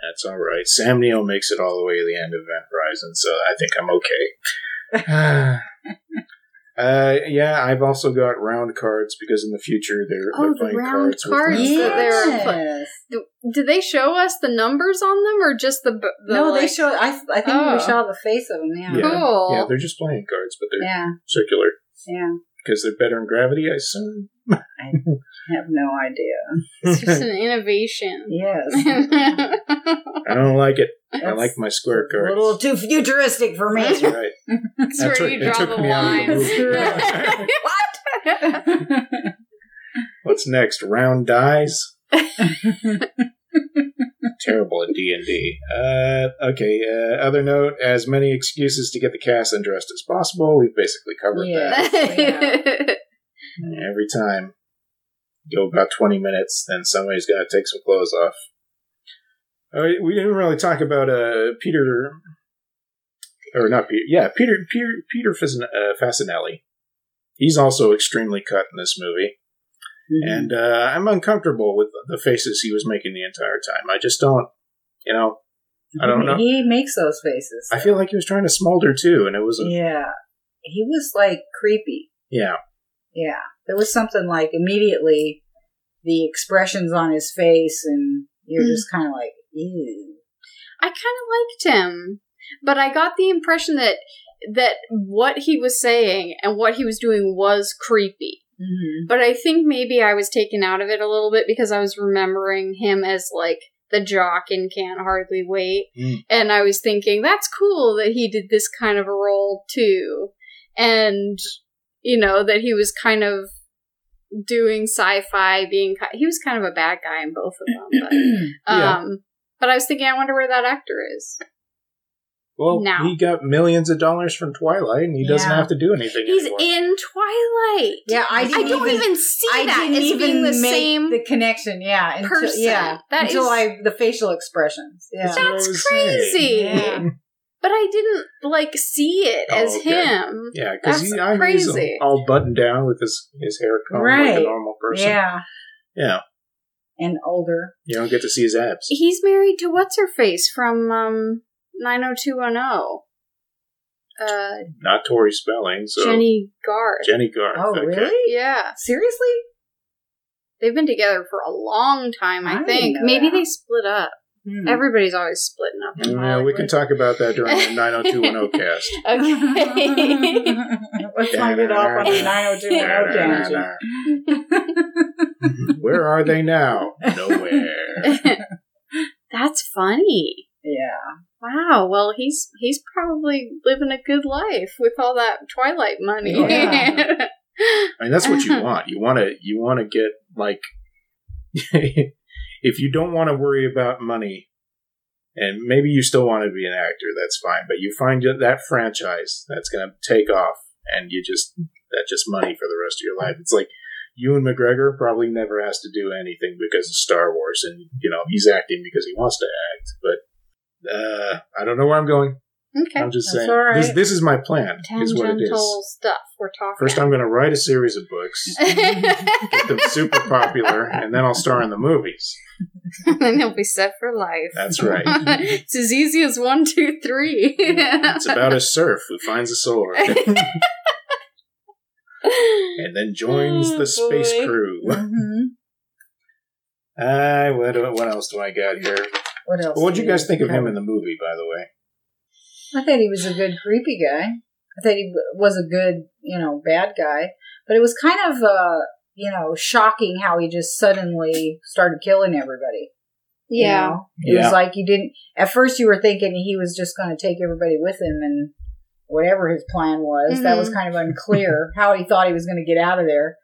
That's all right. Sam Neill makes it all the way to the end of Event Horizon, so I think I'm okay. uh, yeah, I've also got round cards because in the future they're, Oh, they're the playing round cards. cards with that they were playing. Yes. Did they show us the numbers on them or just the, the No, they show. I, I think Oh. we saw the face of them. Yeah. Yeah. Cool. Yeah, they're just playing cards, but they're Yeah. circular Yeah. because they're better in gravity, I assume. I have no idea. It's just an innovation. Yes. I don't like it. I like my square cards. a little too futuristic for me. That's right. That's That where took- you it draw took the me out of the line. what? What's next? Round dies. Terrible at D and D. Uh, okay. Uh, other note: as many excuses to get the cast undressed as possible. We've basically covered Yeah. that every time. Go about twenty minutes, then somebody's got to take some clothes off. Right, we didn't really talk about uh, Peter, or not Peter. Yeah, Peter Peter Peter Fasin- uh, Facinelli. He's also extremely cut in this movie and uh, I'm uncomfortable with the faces he was making the entire time. I just don't, you know, I don't know. He makes those faces. I feel like he was trying to smolder too, and it was a Yeah. He was like creepy. yeah. Yeah. There was something like immediately the expressions on his face, and you're Mm. just kind of like, ew. I kind of liked him, but I got the impression that that what he was saying and what he was doing was creepy. Mm-hmm. But I think maybe I was taken out of it a little bit because I was remembering him as like the jock in Can't Hardly Wait. Mm. And I was thinking, that's cool that he did this kind of a role too. And, you know, that he was kind of doing sci fi, being, he was kind of a bad guy in both of them. But, um, but I was thinking, I wonder where that actor is. Well, Now. he got millions of dollars from Twilight, and he doesn't Yeah. have to do anything He's anymore. in Twilight. yeah, I I didn't don't even, see I that didn't as even being the make same. the connection. Yeah, until, person. Yeah, That until is- I the facial expressions. Yeah, That's what I That's was saying. crazy. Yeah. But I didn't like see it Oh, as okay. him. Yeah, because That's he, I he's all- crazy. all buttoned down with his his hair combed like Right. a normal person. yeah, yeah. And older. You don't get to see his abs. He's married to what's her face from um 90210. Uh Not Tori Spelling, so Jennie Garth. Jennie Garth. Oh, okay. really? Yeah. Seriously? They've been together for a long time, I I, think. Maybe that. they split up. Hmm. Everybody's always splitting up. in Yeah, we can talk about that during the 90210 cast. Okay. Let's not get off on the 90210 tangent. Where are they now? Nowhere. That's funny. Yeah. Wow. Well, he's he's probably living a good life with all that Twilight money. Yeah. I mean, that's what you want. You want to you want to get like if you don't want to worry about money and maybe you still want to be an actor, that's fine, but you find that- that franchise that's going to take off and you just that's just money for the rest of your life. It's like Ewan McGregor probably never has to do anything because of Star Wars and you know, he's acting because he wants to act, but uh I don't know where I'm going. Okay. I'm just saying right. this this is my plan. Is what it Tangential stuff we're talking. First, I'm going to write a series of books, get them super popular, and then I'll star in the movies. and then he'll be set for life. That's right. it's as easy as one, two, three. It's about a serf who finds a sword and then joins Oh, the space boy. crew. hmm Uh, what, what else do I got here? What else? What did you guys think of him in the movie, by the way? I thought he was a good creepy guy. I thought he was a good, you know, bad guy. But it was kind of, uh, you know, shocking how he just suddenly started killing everybody. you yeah. know? It Yeah. was like you didn't, at first you were thinking he was just going to take everybody with him and whatever his plan was. That was Mhm. kind of unclear how he thought he was going to get out of there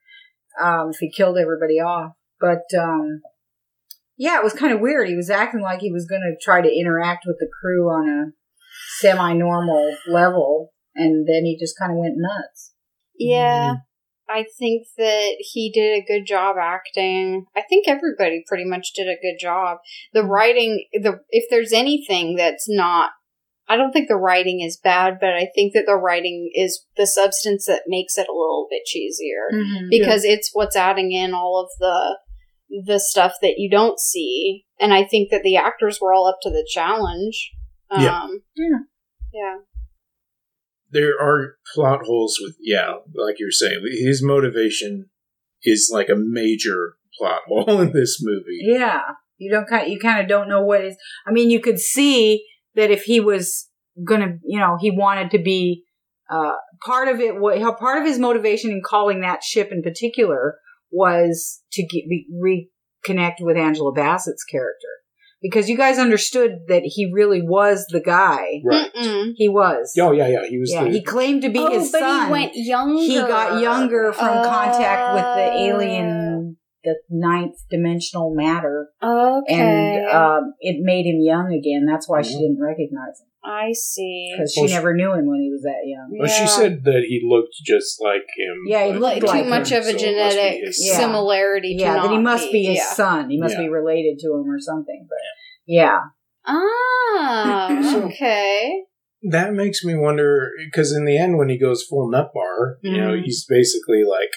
um, if he killed everybody off. But, um, yeah, it was kind of weird. He was acting like he was going to try to interact with the crew on a semi normal level, and then he just kind of went nuts. Yeah. I think that he did a good job acting. I think everybody pretty much did a good job. The writing, the if there's anything that's not, I don't think the writing is bad, but I think that the writing is the substance that makes it a little bit cheesier Mm-hmm. because it's what's adding in all of the the stuff that you don't see. And I think that the actors were all up to the challenge. Um, Yeah. Yeah. Yeah. There are plot holes with, yeah, like you're saying, his motivation is like a major plot hole in this movie. Yeah, you don't kind you kind of don't know what is. I mean, you could see that if he was gonna, you know, he wanted to be uh, part of it. What how part of his motivation in calling that ship in particular was to get, be, reconnect with Angela Bassett's character because you guys understood that he really was the guy. Right. Mm-mm. He was. Oh, yeah, yeah. He was yeah, the. he claimed to be oh, his but son. he went younger. He got younger from contact with the Uh, alien, the ninth dimensional matter Okay. and um, it made him young again. That's why she Mhm. didn't recognize him I see. because she Well, she- never knew him when he was that young. well, she said that he looked just like him. Yeah, he looked like too much him, of a so it must be genetic his Yeah. similarity. Yeah, that he must be his yeah. son. He must Yeah. be related to him or something. But yeah, Ah, okay. That makes me wonder because in the end, when he goes full nut bar, you know, Mhm. he's basically like,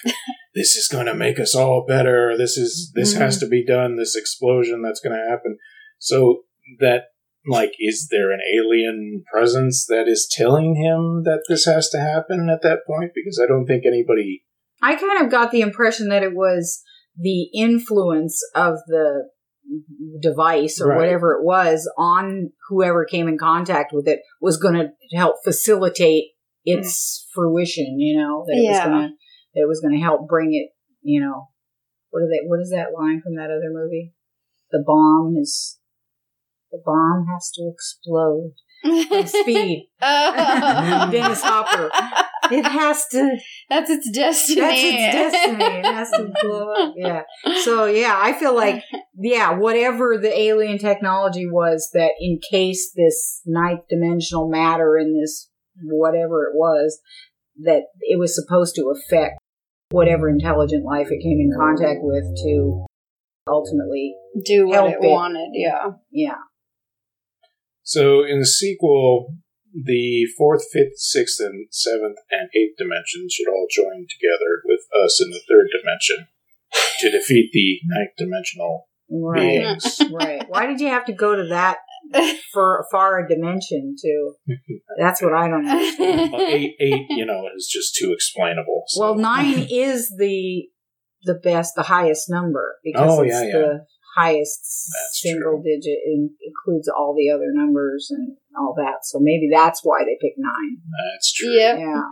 "This is going to make us all better. This is this has to be done. This explosion that's going to happen." So that like, is there an alien presence that is telling him that this has to happen at that point? Because I don't think anybody. I kind of got the impression that it was the influence of the device or Right. whatever it was on whoever came in contact with it was going to help facilitate its fruition. You know that it was going to that it was going to help bring it. You know what are they? What is that line from that other movie? The bomb is the bomb has to explode. Speed. Oh. Dennis Hopper. It has to. That's its destiny. That's its destiny. It has to blow up. Yeah. So yeah, I feel like yeah, whatever the alien technology was that encased this ninth dimensional matter in this whatever it was, that it was supposed to affect whatever intelligent life it came in contact with to ultimately Do what it it. wanted. Yeah. yeah. So in the sequel, the fourth, fifth, sixth, and seventh and eighth dimensions should all join together with us in the third dimension to defeat the ninth dimensional Right. beings. Right. Why did you have to go to that for far a dimension too? That's what I don't know. Well, eight, eight, you know, is just too explainable. so- Well, nine is the the best, the highest number because Oh, it's yeah, yeah. the highest That's single digit and includes all the other numbers and all that. So maybe that's why they picked nine. That's true. Yep. Yeah.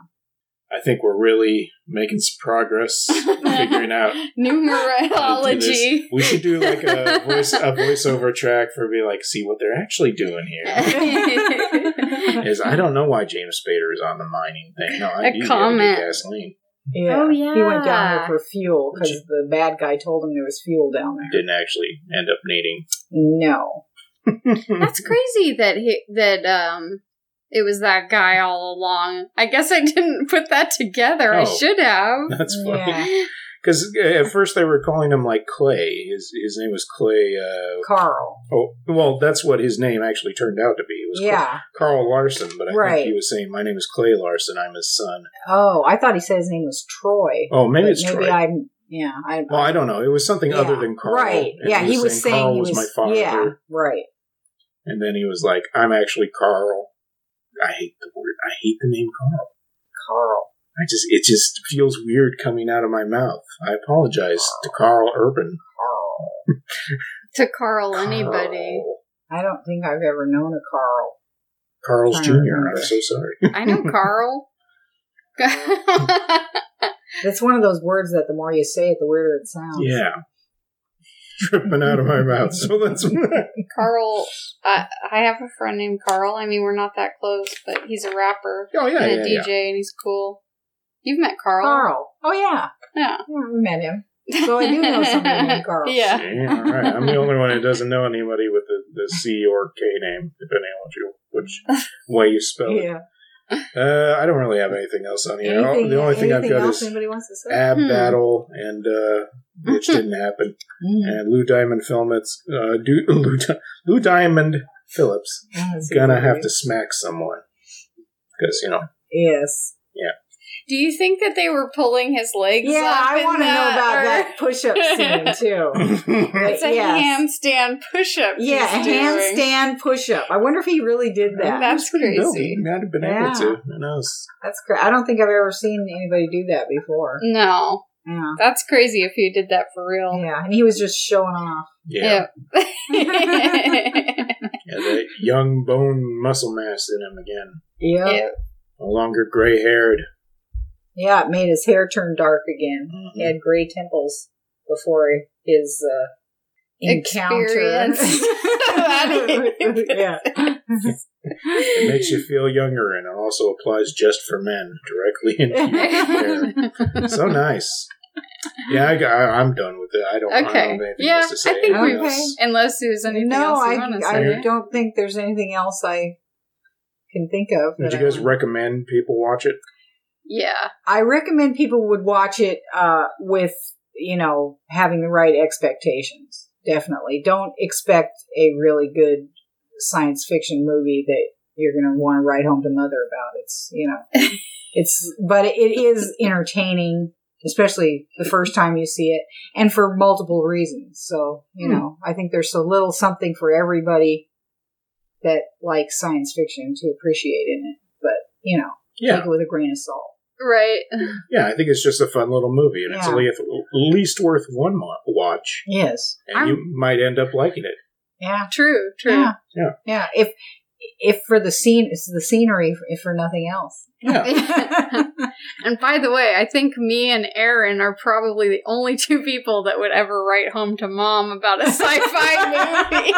I think we're really making some progress figuring out. how to do this. Numerology. We should do like a voice a voiceover track for be like, see what they're actually doing here. Is I don't know why James Spader is on the mining thing. No, I A do comment. gasoline. Yeah. Oh, He went down there for fuel because the bad guy told him there was fuel down there. Didn't actually end up needing. No. That's crazy that he that um it was that guy all along. I guess I didn't put that together. I Oh. should have. That's funny. Yeah. Because at first they were calling him like Clay. His his name was Clay. Uh, Carl. oh, well, that's what his name actually turned out to be. It was Yeah. Carl Larson. But I Right. think he was saying, "My name is Clay Larson. I'm his son." Oh, I thought he said his name was Troy. Oh, maybe it's maybe Troy. I'm. Yeah. I, well, I don't know. It was something other than Carl. Right. And Yeah. He was saying Carl he was, was. my father. Yeah. Right. And then he was like, "I'm actually Carl." I hate the word. I hate the name Carl. Carl. I just it just feels weird coming out of my mouth. I apologize to Karl Urban. Carl. to Carl anybody. I don't think I've ever known a Carl. Carl's Jr. remember. I'm so sorry. I know Carl. It's one of those words that the more you say it, the weirder it sounds. Yeah. Dripping out of my mouth. So that's Carl, I, I have a friend named Carl. I mean, we're not that close, but he's a rapper Oh yeah, and a yeah, DJ, yeah. and he's cool. You've met Carl? Carl. Oh yeah. Yeah. Yeah, we met him. So I do know somebody named Carl. Yeah. See, all right. I'm the only one who doesn't know anybody with the, the C or K name, depending on what you, which way you spell it. Yeah. Uh, I don't really have anything else on here. Anything, the only thing I've anything got else is anybody wants to say? Ab Hmm. Battle, and uh, which didn't happen. Mm. And Lou Diamond Phillips, uh, do, Lou, Di- Lou Diamond Phillips, Yeah, that's gonna easy. have to smack someone because you know. Yes. Do you think that they were pulling his legs Yeah, up I want to know about or- that push-up scene too. It's a Yes. handstand push-up. Yeah, he's doing. handstand push-up. I wonder if he really did that. That's pretty dope. crazy. He might have been Yeah. able to. Who knows? That's great. I don't think I've ever seen anybody do that before. No, Yeah. that's crazy if you did that for real. Yeah, and he was just showing off. Yeah. Yeah. Yeah, that young bone muscle mass in him again. Yeah. Yeah. No longer gray haired. Yeah, it made his hair turn dark again. He had gray temples before his uh, encounter. Experience. yeah. It makes you feel younger and it also applies just for men directly into your hair. So nice. Yeah, I, got- I, am done with it. I don't, I don't Okay. have anything Yeah, else to say. I think Anything we- else? Unless there's anything no, else you I, want to I say. don't think there's anything else I can think of. Would you guys recommend people watch it? Yeah. I recommend people would watch it uh, with, you know, having the right expectations. Definitely. Don't expect a really good science fiction movie that you're going to want to write home to mother about. It's, you know, it's, but it is entertaining, especially the first time you see it, and for multiple reasons. So, you Hmm. know, I think there's a little something for everybody that likes science fiction to appreciate in it. But, you know, Yeah. take it with a grain of salt. Right. Yeah, I think it's just a fun little movie, and it's Yeah. at least- at least worth one mo- watch, Yes. and you might end up liking it. Yeah. True. True. Yeah. Yeah. Yeah. If if for the scene, it's the scenery. If for nothing else. Yeah, And by the way, I think me and Aaron are probably the only two people that would ever write home to mom about a sci-fi movie.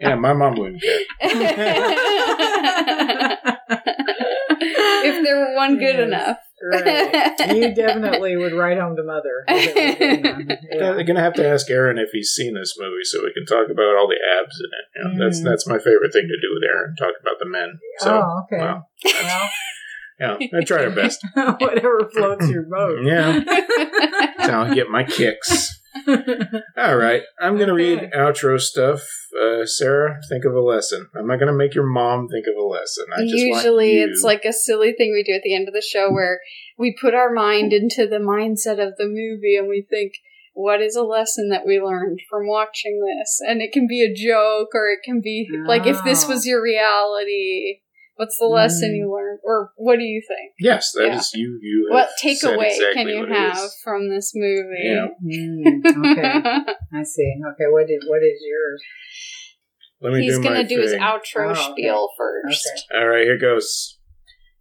yeah, my mom wouldn't care. if there were one good Yes. enough. right. You definitely would write home to mother. if it was good enough. Yeah. They're gonna have to ask Aaron if he's seen this movie so we can talk about all the abs in it. You know, That's Mm. that's my favorite thing to do with Aaron. Talk about the men. So oh, okay. wow. Well, yeah, I try our best. whatever floats your boat. Yeah, that's how I get my kicks. All right, I'm gonna read outro stuff. Uh, Sarah, think of a lesson. I'm not gonna make your mom think of a lesson. I Usually you- it's like a silly thing we do at the end of the show where we put our mind into the mindset of the movie and we think, what is a lesson that we learned from watching this? And it can be a joke or it can be like if this was your reality, what's the lesson Mm. you learned? Or what do you think? yes, that is Yeah. you. You. What takeaway exactly can you have is. from this movie? Yeah. Mm, okay, I see. Okay, what did what is yours? Let me He's do gonna my do his outro Oh, okay. spiel first. Okay. All right, here goes.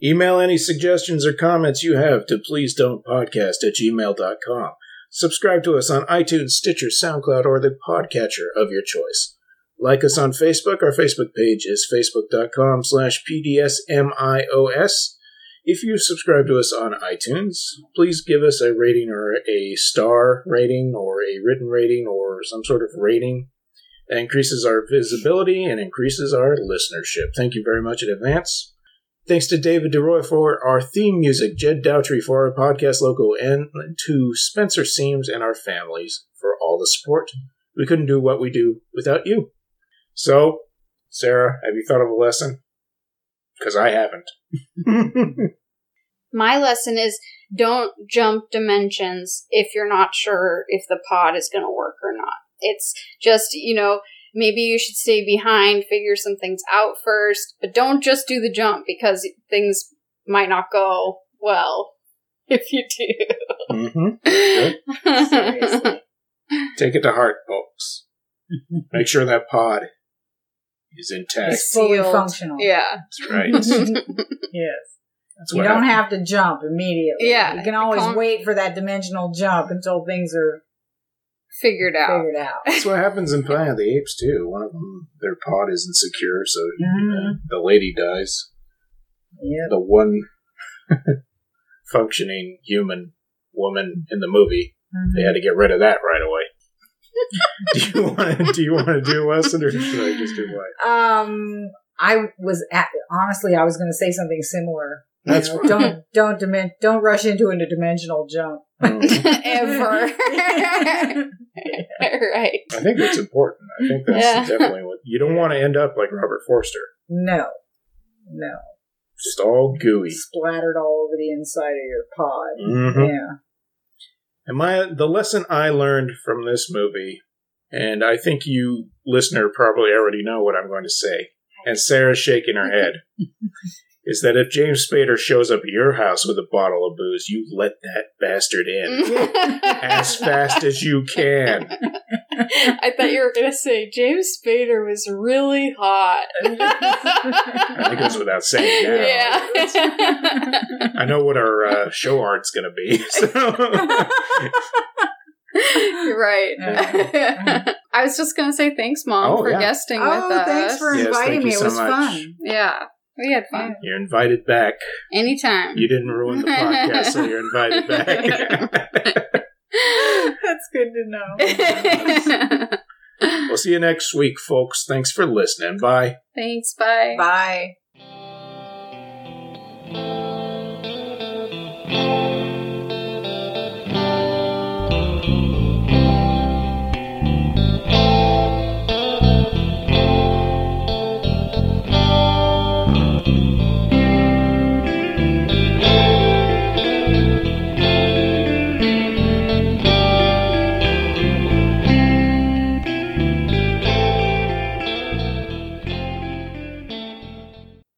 Email any suggestions or comments you have to please don't podcast at gmail.com. Subscribe to us on iTunes, Stitcher, SoundCloud, or the podcatcher of your choice. Like us on Facebook. Our Facebook page is facebook.com slash pdsmios. If you subscribe to us on iTunes, please give us a rating or a star rating or a written rating or some sort of rating. That increases our visibility and increases our listenership. Thank you very much in advance. Thanks to David DeRoy for our theme music, Jed Dowtry for our podcast logo, and to Spencer Seams and our families for all the support. We couldn't do what we do without you. So, Sarah, have you thought of a lesson? Because I haven't. My lesson is don't jump dimensions if you're not sure if the pod is going to work or not. It's just, you know, maybe you should stay behind, figure some things out first, but don't just do the jump because things might not go well if you hmm do. Seriously. Take it to heart, folks. Make sure that pod is intact. It's fully Sealed. functional. yeah. That's right. Yes. That's You don't happened. have to jump immediately. Yeah. You can always Calm- wait for that dimensional jump until things are Figured out. figured out. That's what happens in Planet of the Apes too. One of them, their pod isn't secure, so Mhm. the lady dies. Yeah. The one functioning human woman in the movie, they had to get rid of that right away. do you want to? Do you want to do a lesson, or should I just do what? Um, I was at, honestly, I was going to say something similar. That's know, don't don't dimen- don't rush into a dimensional jump. Mm. Ever. right. I think that's important. I think that's Yeah. definitely what you don't want to end up like Robert Forster, no, no, just all gooey. splattered all over the inside of your pod. hmm Yeah. And my the lesson I learned from this movie, and I think you listener probably already know what I'm going to say, and Sarah's shaking her head, is that if James Spader shows up at your house with a bottle of booze, you let that bastard in as fast as you can. I thought you were going to say James Spader was really hot. I think it goes without saying now. Yeah. I know what our uh, show art's going to be. So. You're right. I was just going to say thanks, Mom, Oh, for yeah. guesting oh, with us. thanks for Yes, inviting thank me. you It was much. fun. Yeah. We had fun. You're invited back. Anytime. You didn't ruin the podcast, so you're invited back. That's good to know. we'll see you next week, folks. Thanks for listening. Bye. Thanks. Bye. Bye.